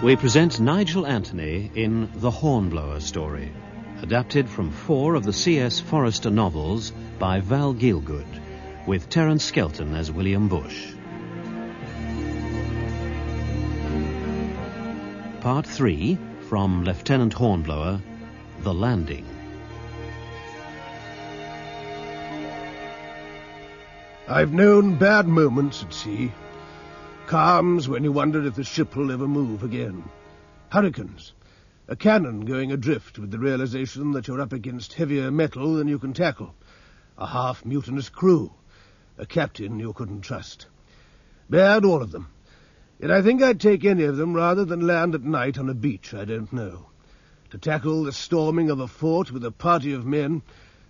We present Nigel Anthony in The Hornblower Story, adapted from four of the C.S. Forester novels by Val Gielgud, with Terence Skelton as William Bush. Part 3 from Lieutenant Hornblower The Landing. I've known bad moments at sea. Calms when you wonder if the ship will ever move again. Hurricanes. A cannon going adrift with the realization that you're up against heavier metal than you can tackle. A half mutinous crew. A captain you couldn't trust. Bad, all of them. Yet I think I'd take any of them rather than land at night on a beach I don't know. To tackle the storming of a fort with a party of men,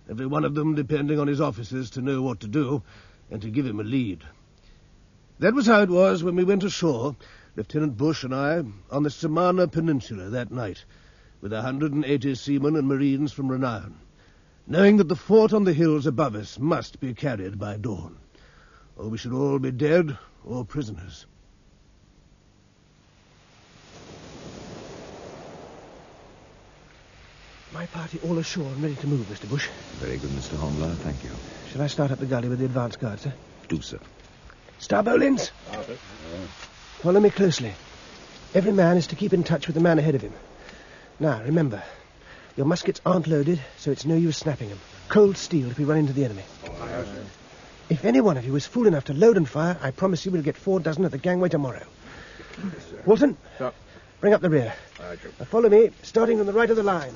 every one of them depending on his officers to know what to do, and to give him a lead. That was how it was when we went ashore, Lieutenant Bush and I, on the Samana Peninsula that night, with a hundred and eighty seamen and marines from renown, knowing that the fort on the hills above us must be carried by dawn, or we should all be dead or prisoners. My party all ashore and ready to move, Mr. Bush. Very good, Mr. Hornblower. Thank you. Shall I start up the gully with the advance guard, sir? Do so. Starbowlines, follow me closely. Every man is to keep in touch with the man ahead of him. Now, remember, your muskets aren't loaded, so it's no use snapping them. Cold steel if we run into the enemy. If any one of you is fool enough to load and fire, I promise you we'll get four dozen at the gangway tomorrow. Walton, bring up the rear. Now follow me, starting on the right of the line.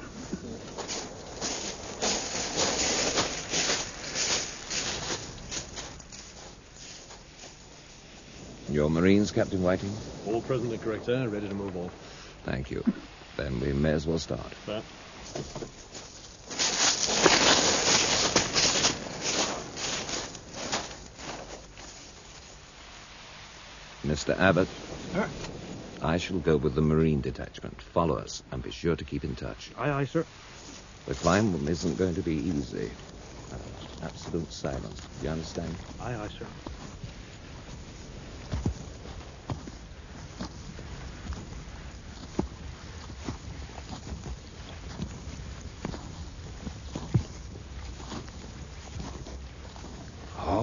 Your Marines, Captain Whiting? All present and correct, sir. Ready to move off. Thank you. Then we may as well start. Sir. Mr. Abbott, Sir? I shall go with the Marine detachment. Follow us and be sure to keep in touch. Aye, aye, sir. The climb isn't going to be easy. Uh, absolute silence. You understand? Aye, aye, sir.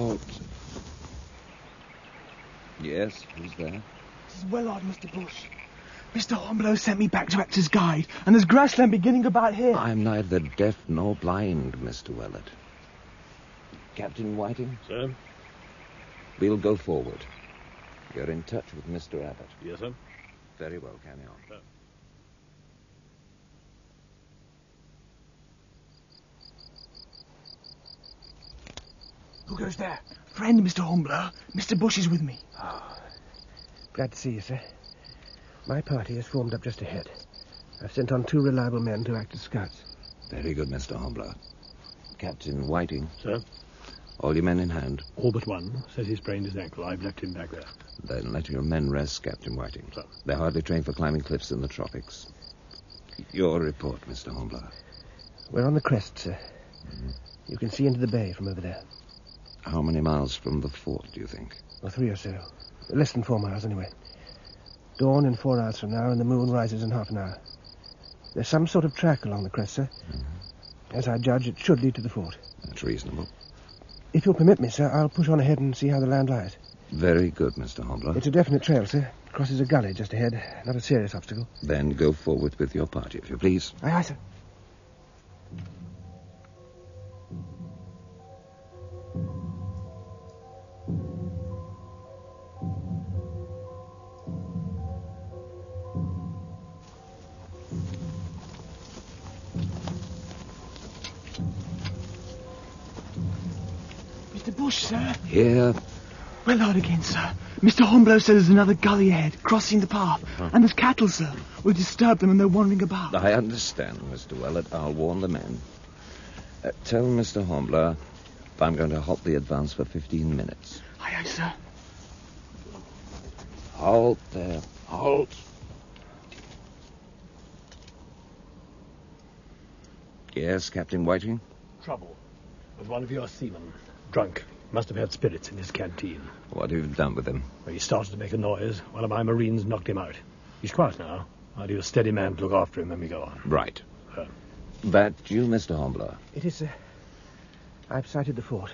Halt. Yes, who's there? This is Wellard, Mr. Bush. Mr. Hornblower sent me back to act as guide, and there's grassland beginning about here. I'm neither deaf nor blind, Mr. Wellard. Captain Whiting, Sir? we'll go forward. You're in touch with Mr. Abbott. Yes, sir. Very well, carry on. Sir. Who goes there? Friend, Mr. Hornblower. Mr. Bush is with me. Oh. Glad to see you, sir. My party has formed up just ahead. I've sent on two reliable men to act as scouts. Very good, Mr. Hornblower. Captain Whiting, Sir? all your men in hand. All but one says he sprained his ankle. I've left him back there. Then let your men rest, Captain Whiting. Sir. They're hardly trained for climbing cliffs in the tropics. Your report, Mr. Hornblower. We're on the crest, sir. Mm-hmm. You can see into the bay from over there. How many miles from the fort, do you think? Or three or so. Less than four miles, anyway. Dawn in four hours from now, and the moon rises in half an hour. There's some sort of track along the crest, sir. Mm-hmm. As I judge, it should lead to the fort. That's reasonable. If you'll permit me, sir, I'll push on ahead and see how the land lies. Very good, Mr. Hornblower. It's a definite trail, sir. Crosses a gully just ahead. Not a serious obstacle. Then go forward with your party, if you please. Aye, aye, sir. Bush, sir. Here. Wellard again, sir. Mr. Hornblower says there's another gully ahead, crossing the path. And there's cattle, sir. We'll disturb them and they're wandering about. I understand, Mr. Wellard. I'll warn the men. Uh, tell Mr. Hornblower if I'm going to halt the advance for 15 minutes. Aye, aye, sir. Halt there. Halt. Yes, Captain Whiting? Trouble with one of your seamen. Drunk. Must have had spirits in his canteen. What have you done with him? Well, he started to make a noise. One of my marines knocked him out. He's quiet now. I'll need a steady man to look after him when we go on. Right. Uh, That you, Mr. Hornblower? It is, sir. I've sighted the fort.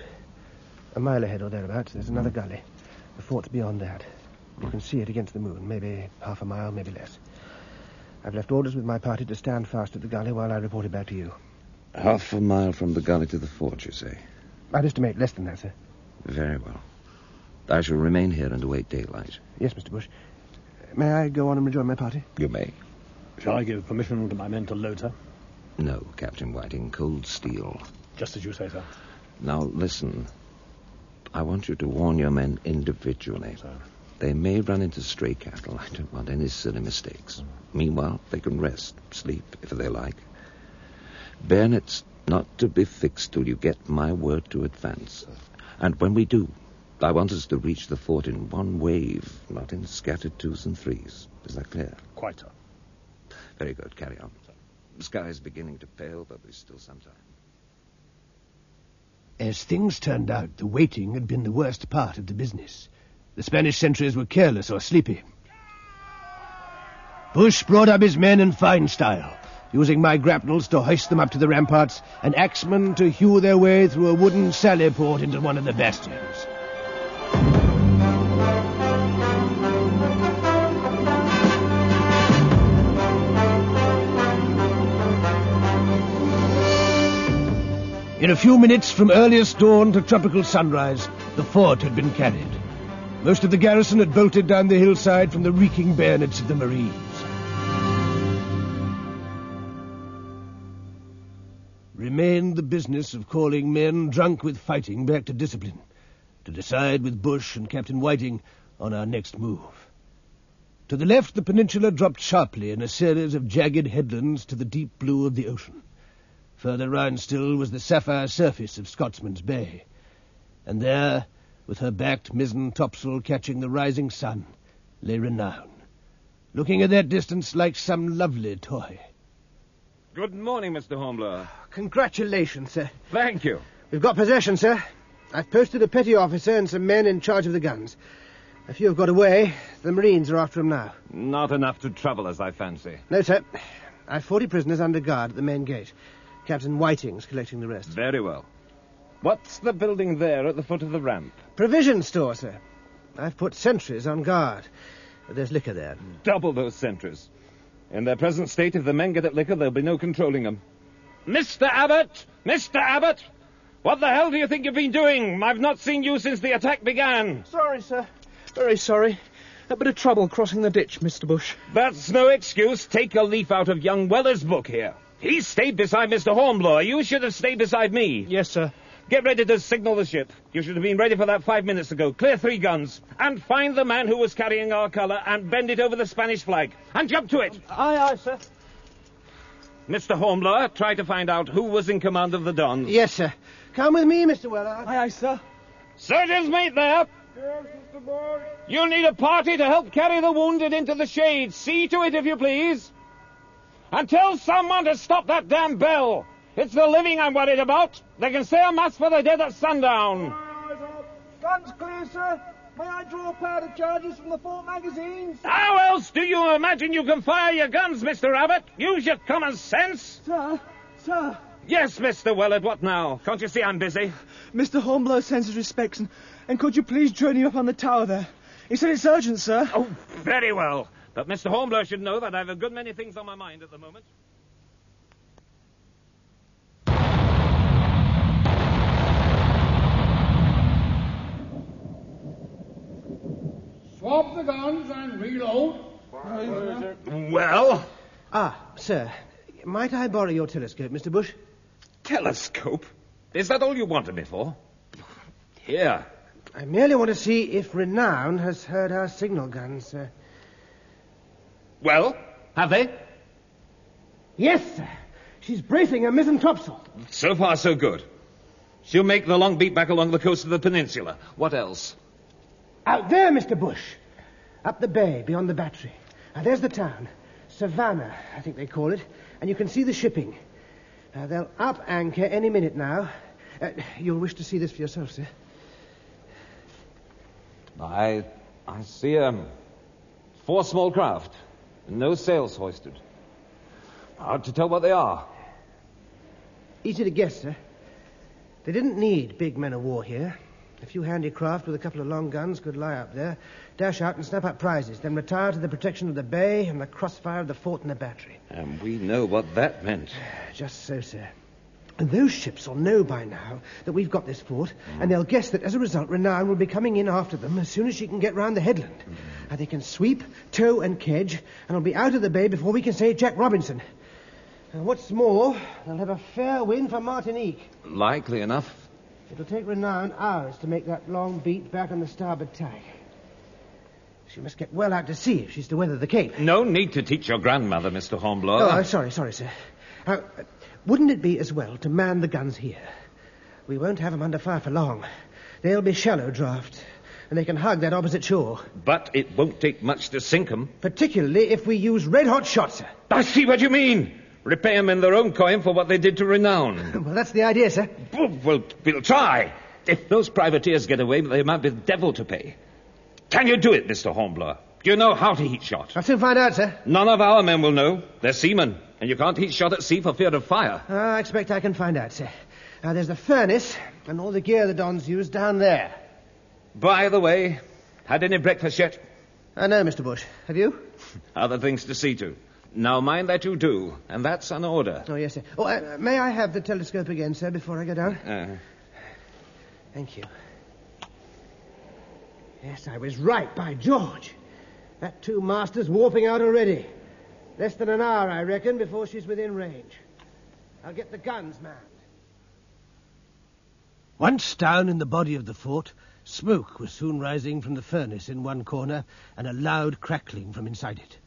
A mile ahead or thereabouts, there's another gully. The fort's beyond that. You can see it against the moon, maybe half a mile, maybe less. I've left orders with my party to stand fast at the gully while I report it back to you. Half a mile from the gully to the fort, you say? I'd estimate less than that, sir. Very well. I shall remain here and await daylight. Yes, Mr. Bush. May I go on and rejoin my party? You may. shall I give permission to my men to load her? No, Captain Whiting. Cold steel. Just as you say, sir. Now, listen. I want you to warn your men individually. Sir. They may run into stray cattle. I don't want any silly mistakes. Meanwhile, they can rest, sleep, if they like. Bayonets not to be fixed till you get my word to advance. And when we do, I want us to reach the fort in one wave, not in scattered twos and threes. Is that clear? Quite, sir. Very good. Carry on. The sky is beginning to pale, but there's still some time. As things turned out, the waiting had been the worst part of the business. The Spanish sentries were careless or sleepy. Bush brought up his men in fine style, using my grapnels to hoist them up to the ramparts and axemen to hew their way through a wooden sally port into one of the bastions. In a few minutes, from earliest dawn to tropical sunrise, the fort had been carried. Most of the garrison had bolted down the hillside from the reeking bayonets of the Marines. Remained the business of calling men drunk with fighting back to discipline, to decide with Bush and Captain Whiting on our next move. To the left, the peninsula dropped sharply in a series of jagged headlands to the deep blue of the ocean. Further round still was the sapphire surface of Scotsman's Bay. And there, with her backed mizzen topsail catching the rising sun, lay Renown, looking at that distance like some lovely toy. Good morning, Mr. Hornblower. Congratulations, sir. Thank you. We've got possession, sir. I've posted a petty officer and some men in charge of the guns. A few have got away. The Marines are after 'em now. Not enough to trouble us, I fancy. No, sir. I've 40 prisoners under guard at the main gate. Captain Whiting's collecting the rest. Very well. What's the building there at the foot of the ramp? Provision store, sir. I've put sentries on guard. There's liquor there. Double those sentries. In their present state, if the men get at liquor, there'll be no controlling them. Mr. Abbott! Mr. Abbott! What the hell do you think you've been doing? I've not seen you since the attack began. Sorry, sir. Very sorry. A bit of trouble crossing the ditch, Mr. Bush. That's no excuse. Take a leaf out of young Wellard's book here. He stayed beside Mr. Hornblower. You should have stayed beside me. Yes, sir. Get ready to signal the ship. You should have been ready for that five minutes ago. Clear three guns. And find the man who was carrying our colour and bend it over the Spanish flag. And jump to it. Aye, aye, sir. Mr. Hornblower, try to find out who was in command of the Don. Yes, sir. Come with me, Mr. Wellard. Aye, aye, sir. Surgeon's mate there. Yes, Mr. Bush. You'll need a party to help carry the wounded into the shade. See to it, if you please. And tell someone to stop that damn bell. It's the living I'm worried about. They can say a mass for the dead at sundown. Guns clear, sir. May I draw powder charges from the fort magazines? How else do you imagine you can fire your guns, Mr. Abbott? Use your common sense. Sir, sir. Yes, Mr. Wellard, what now? Can't you see I'm busy? Mr. Hornblower sends his respects, and, and could you please join him up on the tower there? He said it's urgent, sir. Oh, very well. But Mr. Hornblower should know that I've a good many things on my mind at the moment. Swap the guns and reload. Well? Ah, sir, might I borrow your telescope, Mr. Bush? Telescope? Is that all you wanted me for? Here. I merely want to see if Renown has heard our signal guns, sir. Well, have they? Yes, sir. She's bracing her mizzen topsail. So far, so good. She'll make the long beat back along the coast of the peninsula. What else? Out there, Mr. Bush. Up the bay, beyond the battery. Now, there's the town. Savannah, I think they call it. And you can see the shipping. Uh, they'll up anchor any minute now. Uh, you'll wish to see this for yourself, sir. I, I see um, four small craft, no sails hoisted. Hard to tell what they are. Easy to guess, sir. They didn't need big men of war here. A few handy craft with a couple of long guns could lie up there, dash out and snap up prizes, then retire to the protection of the bay and the crossfire of the fort and the battery. And we know what that meant. Just so, sir. And those ships will know by now that we've got this fort, and mm. they'll guess that as a result, Renown will be coming in after them as soon as she can get round the headland. Mm. And they can sweep, tow, and kedge, and will be out of the bay before we can say Jack Robinson. And what's more, they'll have a fair wind for Martinique. Likely enough. It'll take Renown hours to make that long beat back on the starboard tack. She must get well out to sea if she's to weather the Cape. No need to teach your grandmother, Mr. Hornblower. Oh, I'm sorry, sorry, sir. Uh, wouldn't it be as well to man the guns here? We won't have 'em under fire for long. They'll be shallow draft, and they can hug that opposite shore. But it won't take much to sink 'em. Particularly if we use red-hot shots, sir. I see what you mean. Repay 'em in their own coin for what they did to Renown. Well, that's the idea, sir. well, well, try. If those privateers get away, they might be the devil to pay. Can you do it, Mr. Hornblower? Do you know how to heat shot? I'll soon find out, sir. None of our men will know. They're seamen, and you can't heat shot at sea for fear of fire. Ah, I expect I can find out, sir. Now, there's the furnace and all the gear the Dons use down there. By the way, had any breakfast yet? I know, Mr. Bush. Have you? Other things to see to. Now mind that you do, and that's an order. Oh, yes, sir. Oh, uh, may I have the telescope again, sir, before I go down? Uh, Thank you. Yes, I was right, by George. That two masters warping out already. Less than an hour, I reckon, before she's within range. I'll get the guns manned. Once down in the body of the fort, smoke was soon rising from the furnace in one corner and a loud crackling from inside it.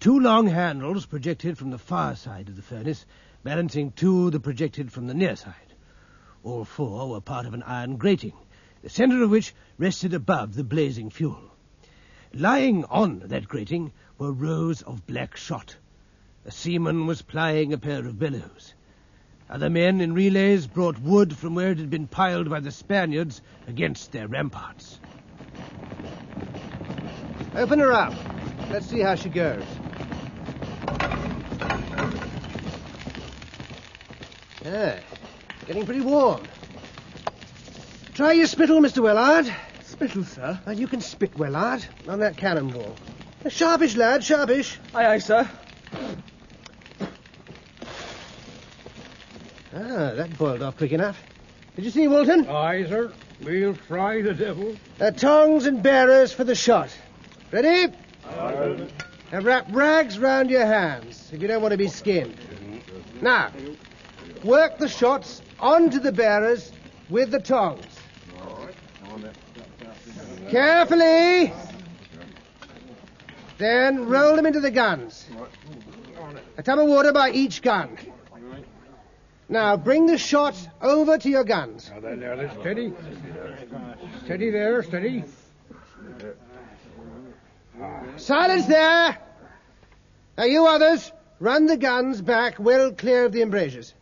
Two long handles projected from the far side of the furnace, balancing two that projected from the near side. All four were part of an iron grating, the center of which rested above the blazing fuel. Lying on that grating were rows of black shot. A seaman was plying a pair of bellows. Other men in relays brought wood from where it had been piled by the Spaniards against their ramparts. Open her up. Let's see how she goes. Ah, getting pretty warm. Try your spittle, Mr. Wellard. Spittle, sir. Well, you can spit, Wellard, on that cannonball. Sharpish, lad, sharpish. Aye, aye, sir. Ah, that boiled off quick enough. Did you see, Walton? Aye, sir. We'll try the devil. Uh, tongs and bearers for the shot. Ready? Aye. Now wrap rags round your hands if you don't want to be skinned. Now, work the shots onto the bearers with the tongs. Carefully. Then roll them into the guns. A tub of water by each gun. Now bring the shot over to your guns. Now, steady. Steady there, steady. Silence there! Now you others, run the guns back well clear of the embrasures.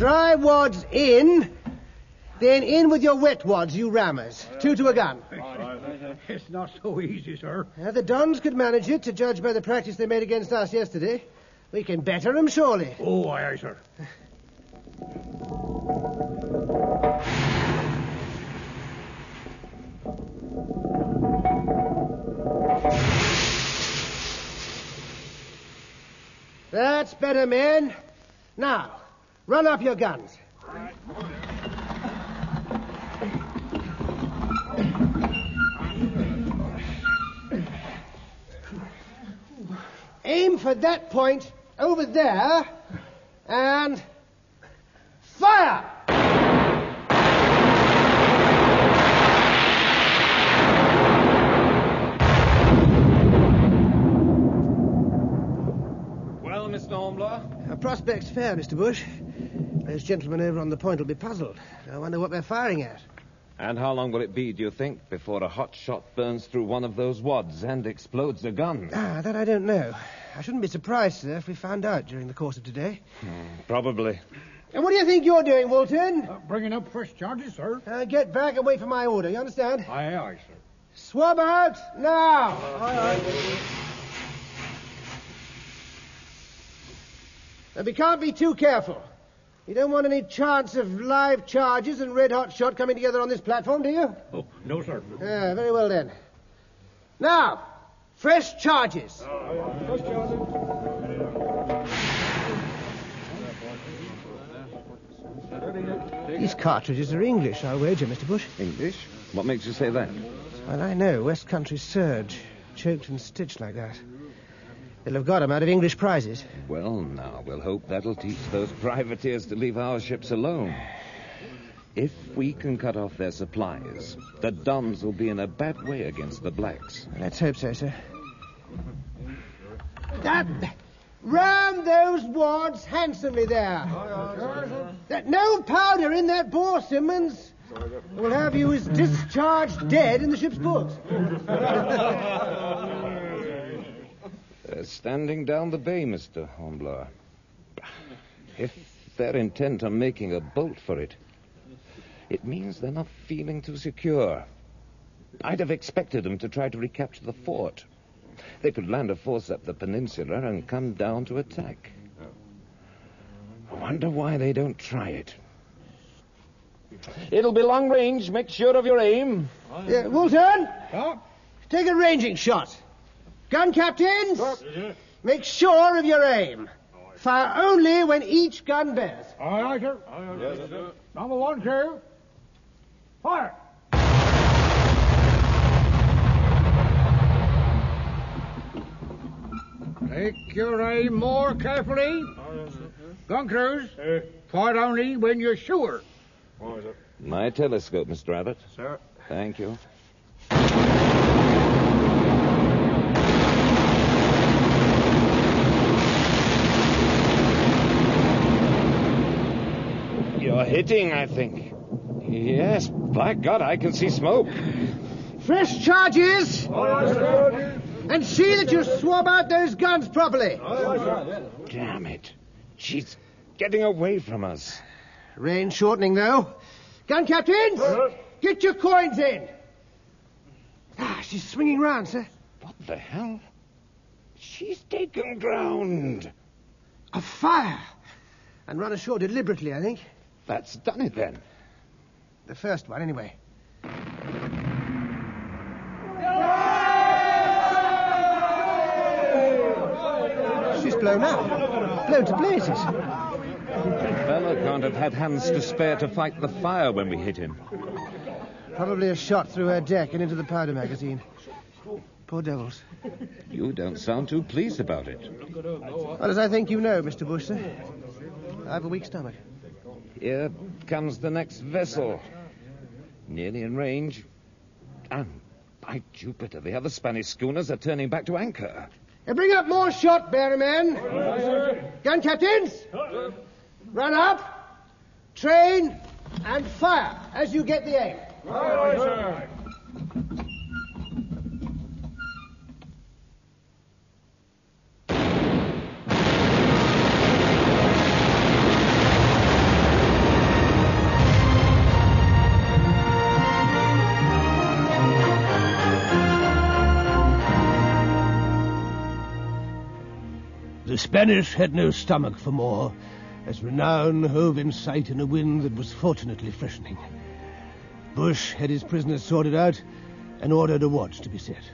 Dry wads in, then in with your wet wads, you rammers. Two to a gun. It's not so easy, sir. Uh, the Dons could manage it, to judge by the practice they made against us yesterday. We can better 'em, surely. Oh, aye, aye, sir. That's better, men. Now, run up your guns. Aim for that point over there and fire! Well, Mr. Hornblower? Our prospect's fair, Mr. Bush. Those gentlemen over on the point will be puzzled. I wonder what they're firing at. And how long will it be, do you think, before a hot shot burns through one of those wads and explodes a gun? Ah, that I don't know. I shouldn't be surprised, sir, if we found out during the course of today. Probably. And what do you think you're doing, Walton? Bringing up fresh charges, sir. Uh, get back and wait for my order, you understand? Aye, aye, sir. Swab out now! And we can't be too careful. You don't want any chance of live charges and red hot shot coming together on this platform, do you? Oh, no, sir. Yeah, very well then. Now, fresh charges. These cartridges are English, I'll wager, Mr. Bush. English? What makes you say that? Well, I know. West Country Serge. Choked and stitched like that. They'll have got 'em out of English prizes. Well, now, we'll hope that'll teach those privateers to leave our ships alone. If we can cut off their supplies, the Dons will be in a bad way against the Blacks. Let's hope so, sir. That, ram those wads handsomely there. That no powder in that bore, Simmons. We'll have you as discharged dead in the ship's books. They're standing down the bay, Mr. Hornblower. If they're intent on making a bolt for it, it means they're not feeling too secure. I'd have expected them to try to recapture the fort. They could land a force up the peninsula and come down to attack. I wonder why they don't try it. It'll be long range. Make sure of your aim. Yeah, Walton? Take a ranging shot. Gun captains? Make sure of your aim. Oh, fire only when each gun bears. Aye, aye, sir. Yes, sir. Number one, sir. Fire! Take your aim more carefully. Gun crews, fire only when you're sure. My telescope, Mr. Abbott. Sir. Thank you. You're hitting, I think. Yes, by God, I can see smoke. Fresh charges! And see that you swab out those guns properly. Damn it. She's getting away from us. Range shortening, though. Gun captains! Get your quoins in! Ah, she's swinging round, sir. What the hell? She's taken ground. A fire! And run ashore deliberately, I think. That's done it then. The first one, anyway. She's blown up. Blown to blazes. That fellow can't have had hands to spare to fight the fire when we hit him. Probably a shot through her deck and into the powder magazine. Poor devils. You don't sound too pleased about it. Well, as I think you know, Mr. Bush, sir, I have a weak stomach. Here comes the next vessel. Nearly in range. And by Jupiter, the other Spanish schooners are turning back to anchor. Uh, bring up more shot, bearer men. Gun captains, run up, train, and fire as you get the aim. Spanish had no stomach for more, as Renown hove in sight in a wind that was fortunately freshening. Bush had his prisoners sorted out and ordered a watch to be set.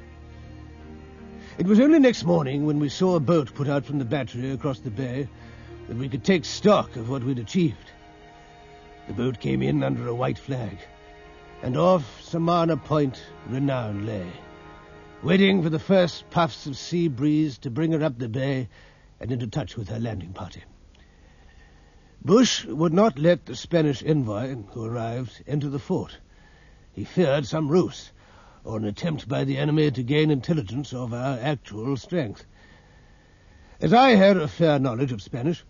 It was only next morning when we saw a boat put out from the battery across the bay that we could take stock of what we'd achieved. The boat came in under a white flag, and off Samana Point Renown lay, waiting for the first puffs of sea breeze to bring her up the bay and into touch with her landing party. Bush would not let the Spanish envoy, who arrived, enter the fort. He feared some ruse, or an attempt by the enemy to gain intelligence of our actual strength. As I had a fair knowledge of Spanish,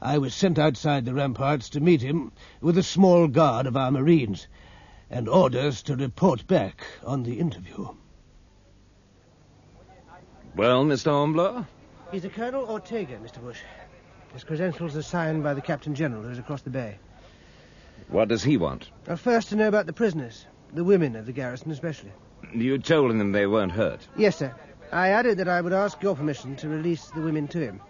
I was sent outside the ramparts to meet him with a small guard of our marines, and orders to report back on the interview. Well, Mr. Hornblower? He's a Colonel Ortega, Mr. Bush. His credentials are signed by the Captain General, who's across the bay. What does he want? Well, first to know about the prisoners, the women of the garrison especially. You told him they weren't hurt. Yes, sir. I added that I would ask your permission to release the women to him.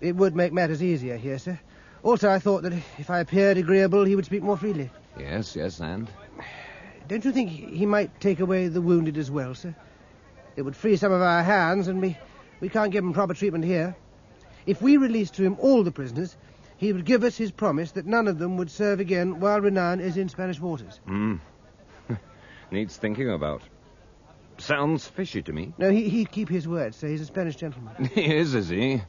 It would make matters easier here, sir. Also, I thought that if I appeared agreeable, he would speak more freely. Yes, yes, and? Don't you think he might take away the wounded as well, sir? It would free some of our hands, and we, we can't give him proper treatment here. If we released to him all the prisoners, he would give us his promise that none of them would serve again while Renown is in Spanish waters. Hmm. Needs thinking about. Sounds fishy to me. No, he, he'd keep his word, sir. He's a Spanish gentleman. He is, is he?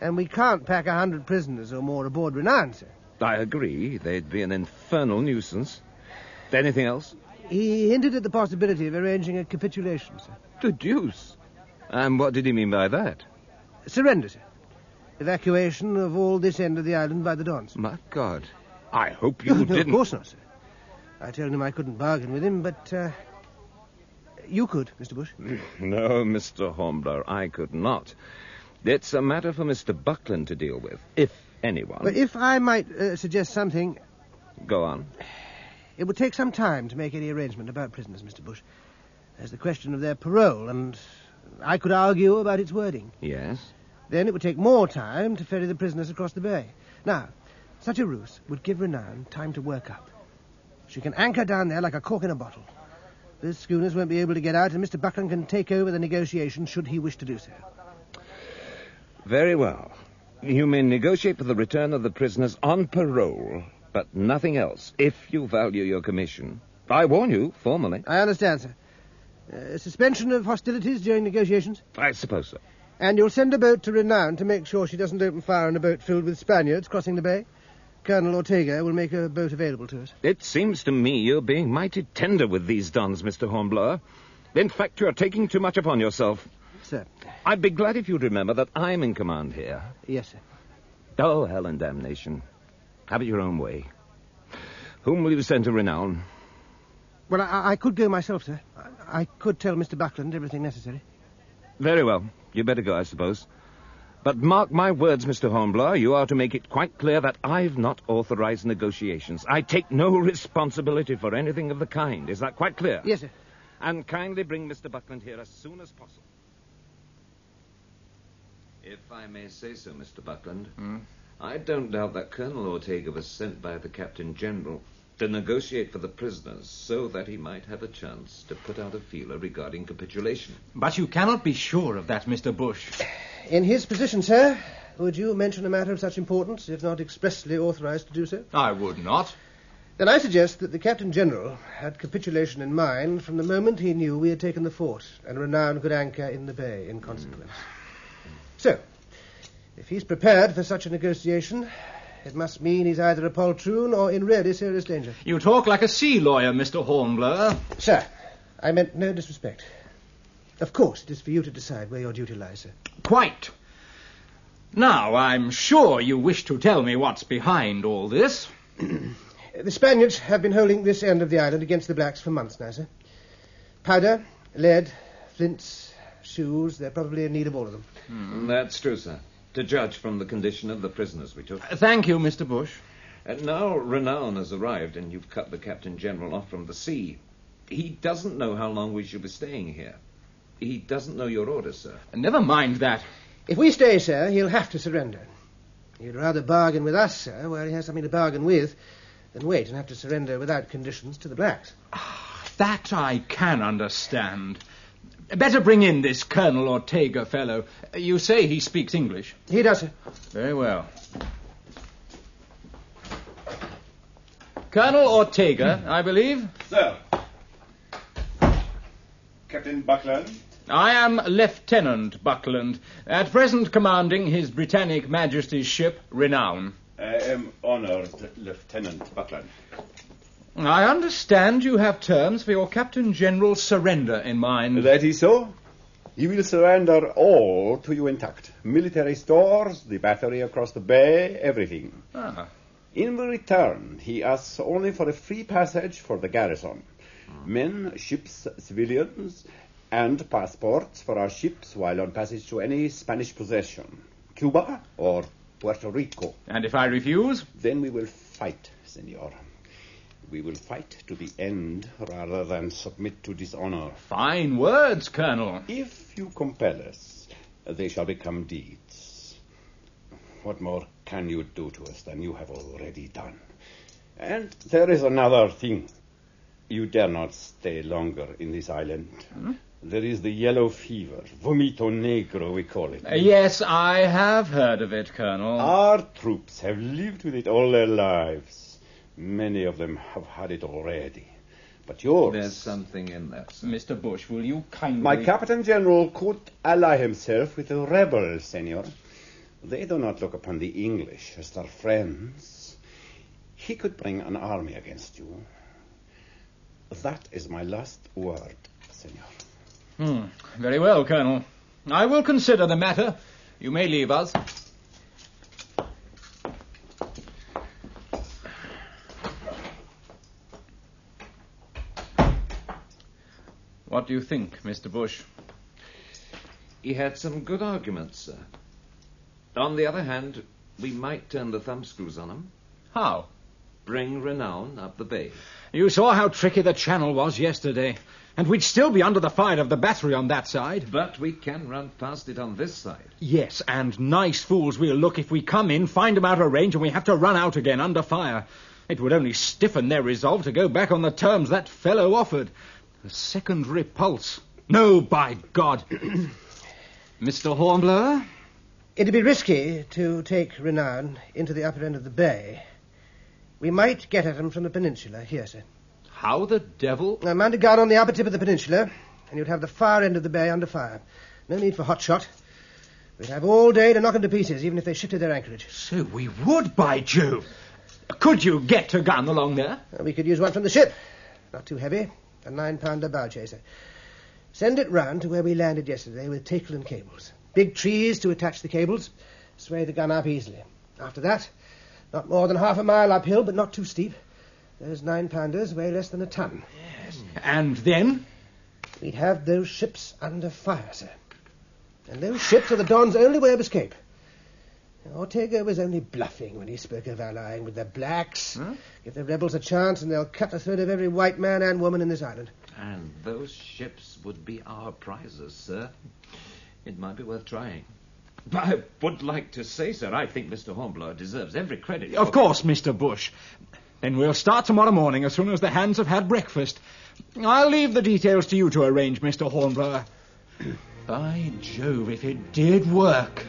And we can't pack a hundred prisoners or more aboard Renown, sir. I agree. They'd be an infernal nuisance. Anything else? He hinted at the possibility of arranging a capitulation, sir. The deuce. And what did he mean by that? Surrender, sir. Evacuation of all this end of the island by the Dons. My God. I hope you no, didn't. of course not, sir. I told him I couldn't bargain with him, but uh, you could, Mr. Bush. No, Mr. Hornblower, I could not. It's a matter for Mr. Buckland to deal with, if anyone. But if I might uh, suggest something, Go on. it would take some time to make any arrangement about prisoners, Mr. Bush. There's the question of their parole, and I could argue about its wording. Yes? Then it would take more time to ferry the prisoners across the bay. Now, such a ruse would give Renown time to work up. She can anchor down there like a cork in a bottle. The schooners won't be able to get out, and Mr. Buckland can take over the negotiations should he wish to do so. Very well. You may negotiate for the return of the prisoners on parole, but nothing else, if you value your commission. I warn you, formally. I understand, sir. Uh, suspension of hostilities during negotiations? I suppose so. And you'll send a boat to Renown to make sure she doesn't open fire on a boat filled with Spaniards crossing the bay? Colonel Ortega will make a boat available to us. It seems to me you're being mighty tender with these dons, Mr. Hornblower. In fact, you're taking too much upon yourself. Sir. I'd be glad if you'd remember that I'm in command here. Yes, sir. Oh, hell and damnation. Have it your own way. Whom will you send to Renown? Well, I, I could go myself, sir. I, I could tell Mr. Buckland everything necessary. Very well. You'd better go, I suppose. But mark my words, Mr. Hornblower, you are to make it quite clear that I've not authorized negotiations. I take no responsibility for anything of the kind. Is that quite clear? Yes, sir. And kindly bring Mr. Buckland here as soon as possible. If I may say so, Mr. Buckland, hmm? I don't doubt that Colonel Ortega was sent by the Captain General to negotiate for the prisoners so that he might have a chance to put out a feeler regarding capitulation. But you cannot be sure of that, Mr. Bush. In his position, sir, would you mention a matter of such importance if not expressly authorized to do so? I would not. Then I suggest that the Captain General had capitulation in mind from the moment he knew we had taken the fort and Renown could anchor in the bay in consequence. So, if he's prepared for such a negotiation, it must mean he's either a poltroon or in really serious danger. You talk like a sea lawyer, Mr. Hornblower. Sir, I meant no disrespect. Of course, it is for you to decide where your duty lies, sir. Quite. Now, I'm sure you wish to tell me what's behind all this. The Spaniards have been holding this end of the island against the blacks for months now, sir. Powder, lead, flints, shoes, they're probably in need of all of them. Mm, That's true, sir. To judge from the condition of the prisoners we took. Thank you, Mr. Bush. And now Renown has arrived, and you've cut the Captain General off from the sea. He doesn't know how long we shall be staying here. He doesn't know your orders, sir. Uh, never mind that. If we stay, sir, he'll have to surrender. He'd rather bargain with us, sir, where he has something to bargain with, than wait and have to surrender without conditions to the blacks. Ah, that I can understand. Better bring in this Colonel Ortega fellow. You say he speaks English? He does, sir. Very well. Colonel Ortega, hmm. I believe? Sir. Captain Buckland? I am Lieutenant Buckland, at present commanding His Britannic Majesty's ship Renown. I am honored, Lieutenant Buckland. I understand you have terms for your Captain General's surrender in mind. That is so. He will surrender all to you intact. Military stores, the battery across the bay, everything. Ah. In return, he asks only for a free passage for the garrison. Men, ships, civilians, and passports for our ships while on passage to any Spanish possession. Cuba or Puerto Rico. And if I refuse? Then we will fight, senor. We will fight to the end rather than submit to dishonor. Fine words, Colonel. If you compel us, they shall become deeds. What more can you do to us than you have already done? And there is another thing. You dare not stay longer in this island. Hmm? There is the yellow fever, vomito negro, we call it. Uh, yes, I have heard of it, Colonel. Our troops have lived with it all their lives. Many of them have had it already. But yours. There's something in that. Sir. Mr. Bush, will you kindly. My Captain General could ally himself with the rebels, senor. They do not look upon the English as their friends. He could bring an army against you. That is my last word, senor. Hmm. Very well, Colonel. I will consider the matter. You may leave us. What do you think, Mr. Bush? He had some good arguments, sir. On the other hand, we might turn the thumbscrews on him. How? Bring renown up the bay. You saw how tricky the channel was yesterday, and we'd still be under the fire of the battery on that side. But we can run past it on this side. Yes, and nice fools we'll look if we come in, find them out of range, and we have to run out again under fire. It would only stiffen their resolve to go back on the terms that fellow offered. A second repulse. No, by God. Mr. Hornblower? It'd be risky to take Renown into the upper end of the bay. We might get at him from the peninsula here, sir. How the devil? Now, mount a guard on the upper tip of the peninsula, and you'd have the far end of the bay under fire. No need for hot shot. We'd have all day to knock them to pieces, even if they shifted their anchorage. So we would, by Jove. Could you get a gun along there? We could use one from the ship. Not too heavy. A nine-pounder bow chaser. Send it round to where we landed yesterday with tackle and cables. Big trees to attach the cables. Sway the gun up easily. After that, not more than half a mile uphill, but not too steep. Those nine-pounders weigh less than a ton. Yes. And then? We'd have those ships under fire, sir. And those ships are the Don's only way of escape. Ortega was only bluffing when he spoke of allying with the blacks. Huh? Give the rebels a chance, and they'll cut the throat of every white man and woman in this island. And those ships would be our prizes, sir. It might be worth trying. But I would like to say, sir, I think Mr. Hornblower deserves every credit. Of course, Mr. Bush. Then we'll start tomorrow morning as soon as the hands have had breakfast. I'll leave the details to you to arrange, Mr. Hornblower. By Jove, if it did work.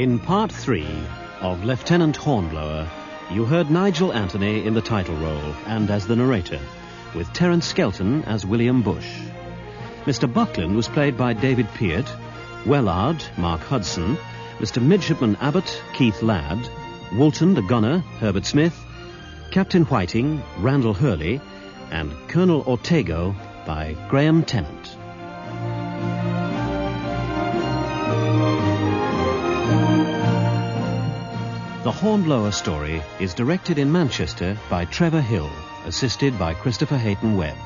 In part three of Lieutenant Hornblower, you heard Nigel Anthony in the title role and as the narrator, with Terence Skelton as William Bush. Mr. Buckland was played by David Peart, Wellard, Mark Hudson, Mr. Midshipman Abbott, Keith Ladd, Walton the gunner, Herbert Smith, Captain Whiting, Randall Hurley, and Colonel Ortego by Graham Tennant. The Hornblower Story is directed in Manchester by Trevor Hill, assisted by Christopher Hayton Webb.